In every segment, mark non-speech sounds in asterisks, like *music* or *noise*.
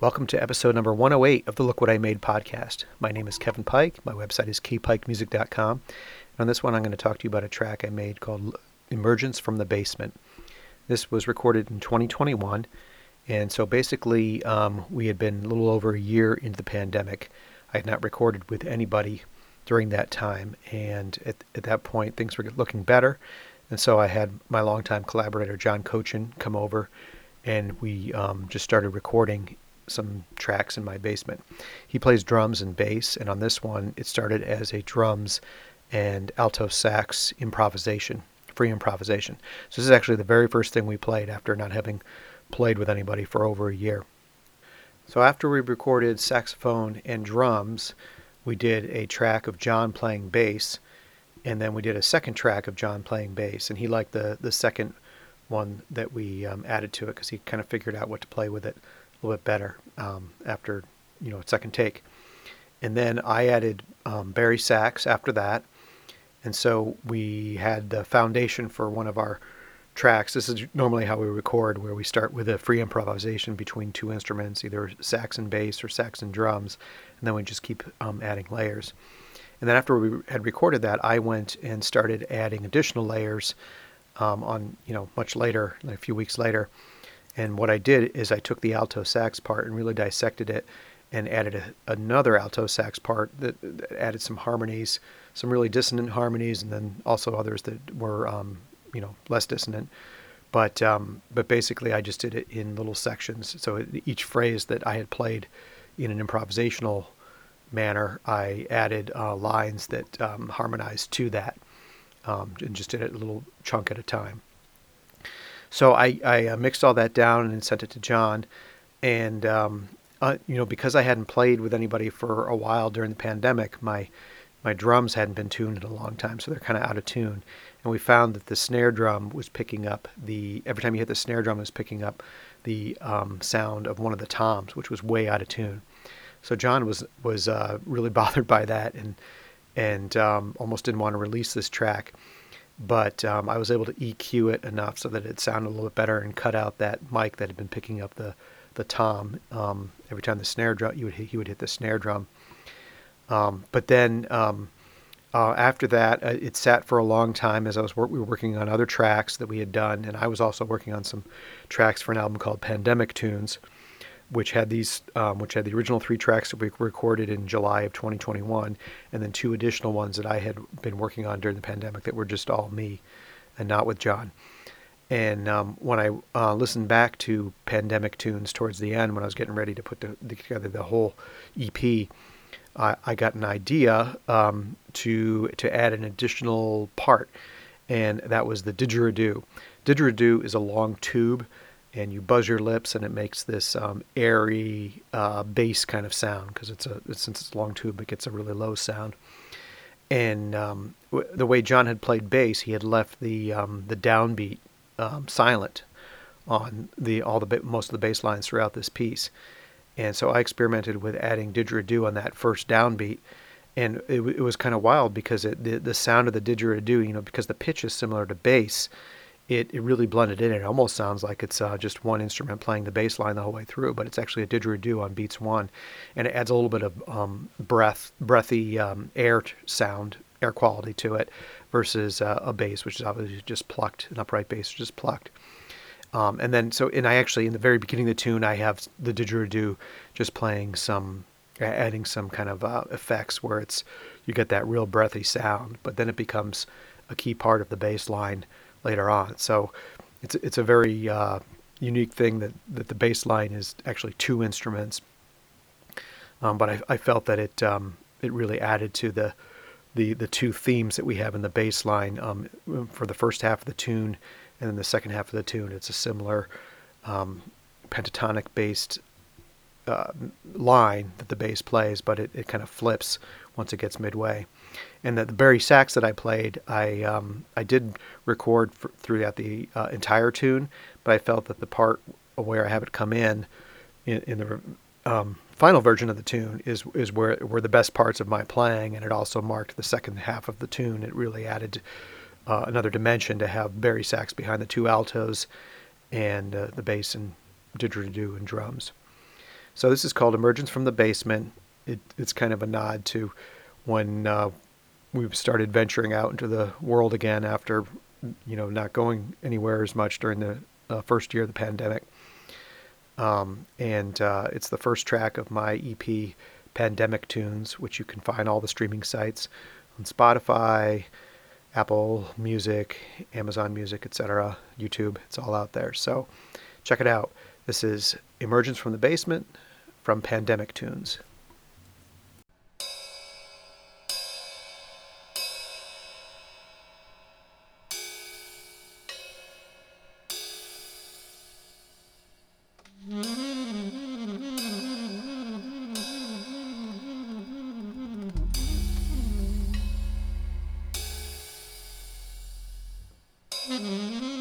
Welcome to episode number 108 of the Look What I Made podcast. My name is Kevin Pike. My website is kpikemusic.com. And on this one, I'm going to talk to you about a track I made called Emergence from the Basement. This was recorded in 2021. And so basically, um, we had been a little over a year into the pandemic. I had not recorded with anybody during that time. And at, at that point, things were looking better. And so I had my longtime collaborator, John Cochin, come over and we um, just started recording some tracks in my basement. He plays drums and bass, and on this one, it started as a drums and alto sax improvisation, free improvisation. So this is actually the very first thing we played after not having played with anybody for over a year. So after we recorded saxophone and drums, we did a track of John playing bass, and then we did a second track of John playing bass, and he liked the the second one that we um, added to it because he kind of figured out what to play with it a little bit better um, after you know second take. And then I added um, bari sax after that, and so we had the foundation for one of our tracks. This is normally how we record, where we start with a free improvisation between two instruments, either sax and bass or sax and drums, and then we just keep um, adding layers. And then after we had recorded that, I went and started adding additional layers um, on, you know, much later, like a few weeks later. And what I did is I took the alto sax part and really dissected it and added a, another alto sax part that, that, added some harmonies, some really dissonant harmonies, and then also others that were, um, you know, less dissonant. But um, but basically, I just did it in little sections. So each phrase that I had played in an improvisational manner, I added uh, lines that um, harmonized to that, um, and just did it a little chunk at a time. So I, I uh, mixed all that down and sent it to John. And, um, uh, you know, because I hadn't played with anybody for a while during the pandemic, my my drums hadn't been tuned in a long time, so they're kind of out of tune. And we found that the snare drum was picking up the every time you hit the snare drum, it was picking up the um, sound of one of the toms, which was way out of tune. So John was was uh, really *laughs* bothered by that and and um, almost didn't want to release this track. But um, I was able to EQ it enough so that it sounded a little bit better and cut out that mic that had been picking up the the tom um, every time the snare drum you would hit, he would hit the snare drum. Um, but then um, uh, after that, uh, it sat for a long time as I was we were working on other tracks that we had done, and I was also working on some tracks for an album called Pandemic Tunes which had these, um, which had the original three tracks that we recorded in July of 2021, and then two additional ones that I had been working on during the pandemic that were just all me, and not with John. And um, when I uh, listened back to Pandemic Tunes towards the end, when I was getting ready to put the, the, together the whole EP, I, I got an idea um, to to add an additional part, and that was the didgeridoo. Didgeridoo is a long tube and you buzz your lips and it makes this um, airy uh, bass kind of sound because it's a since it's a long tube it gets a really low sound. And um, w- the way John had played bass he had left the um, the downbeat um, silent on the all the most of the bass lines throughout this piece. And so I experimented with adding didgeridoo on that first downbeat and it, it was kind of wild because it, the, the sound of the didgeridoo you know because the pitch is similar to bass it, it really blended in. It almost sounds like it's uh, just one instrument playing the bass line the whole way through, but it's actually a didgeridoo on beats one, and it adds a little bit of um, breath, breathy um, air sound, air quality to it, versus uh, a bass, which is obviously just plucked, an upright bass, just plucked. Um, and then so, and I actually in the very beginning of the tune, I have the didgeridoo just playing some, adding some kind of uh, effects where it's you get that real breathy sound, but then it becomes a key part of the bass line later on. So it's it's a very uh, unique thing that, that the bass line is actually two instruments. Um, but I, I, felt that it um, it really added to the, the the two themes that we have in the bass line um, for the first half of the tune and then the second half of the tune. It's a similar um, pentatonic based uh, line that the bass plays, but it, it kind of flips once it gets midway and that the bari sax that I played, I um, I did record for, throughout the uh, entire tune, but I felt that the part where I have it come in, in, in the um, final version of the tune is is where were the best parts of my playing, and it also marked the second half of the tune. It really added uh, another dimension to have bari sax behind the two altos, and uh, the bass and didgeridoo and drums. So this is called Emergence from the Basement. It, it's kind of a nod to when uh, we've started venturing out into the world again after, you know, not going anywhere as much during the uh, first year of the pandemic. Um, and uh, it's the first track of my EP, Pandemic Tunes, which you can find all the streaming sites on Spotify, Apple Music, Amazon Music, etc., YouTube. It's all out there. So check it out. This is Emergence from the Basement from Pandemic Tunes. Mm-hmm.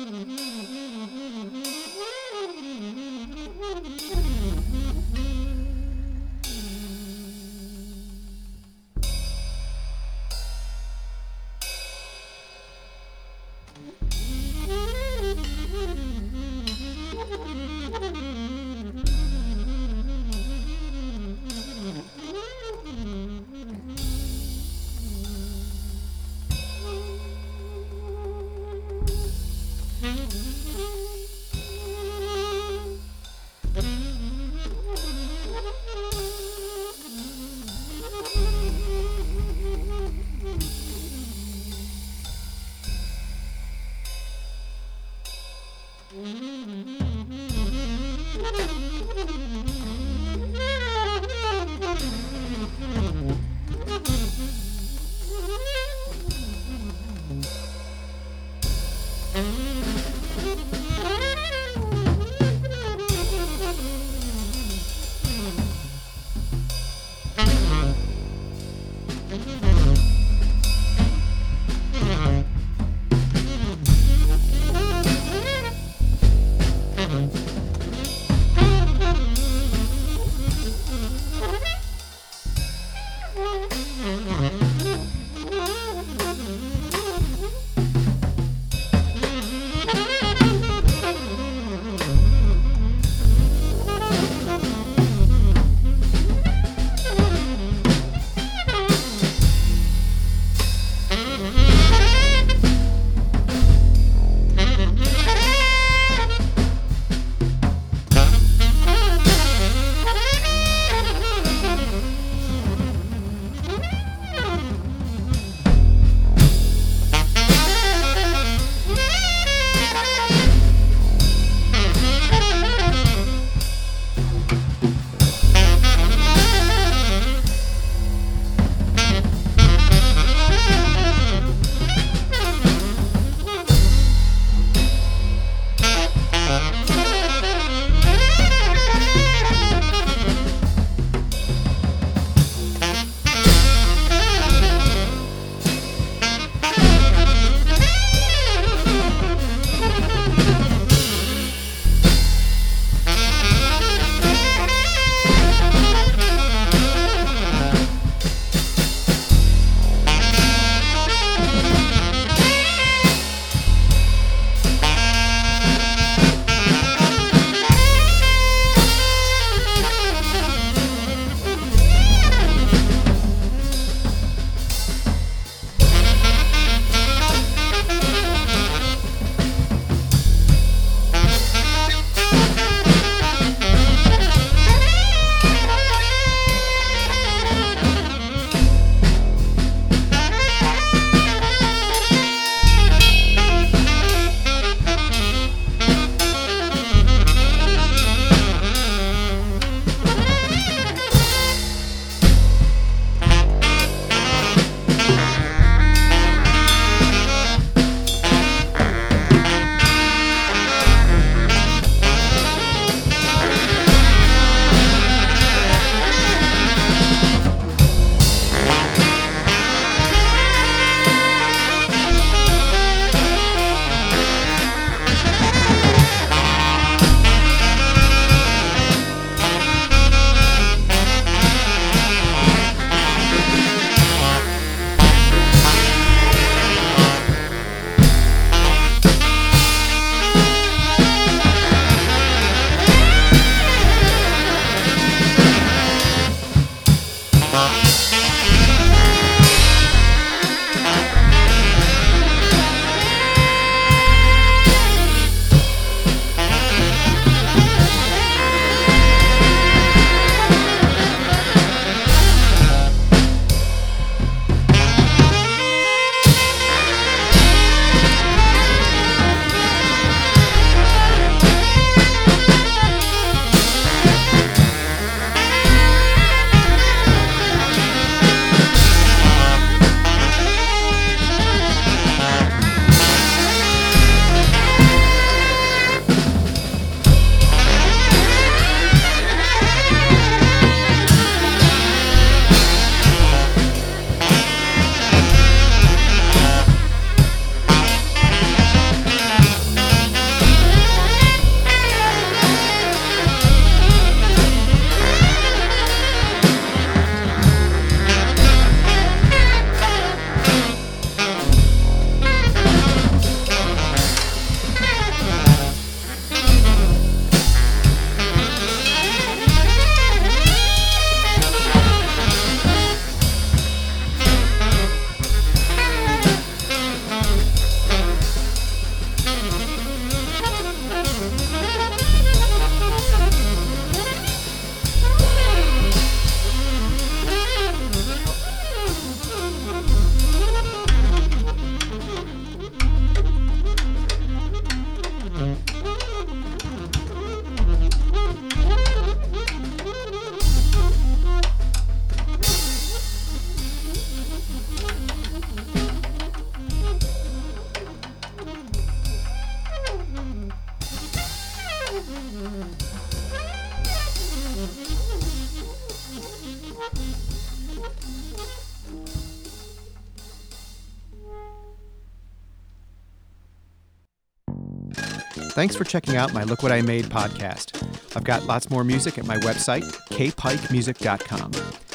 Thanks for checking out my Look What I Made podcast. I've got lots more music at my website, kpikemusic.com.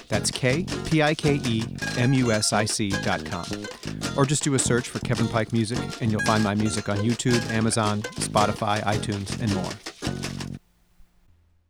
That's K P I K E M U S I C.com. Or just do a search for Kevin Pike Music and you'll find my music on YouTube, Amazon, Spotify, iTunes, and more.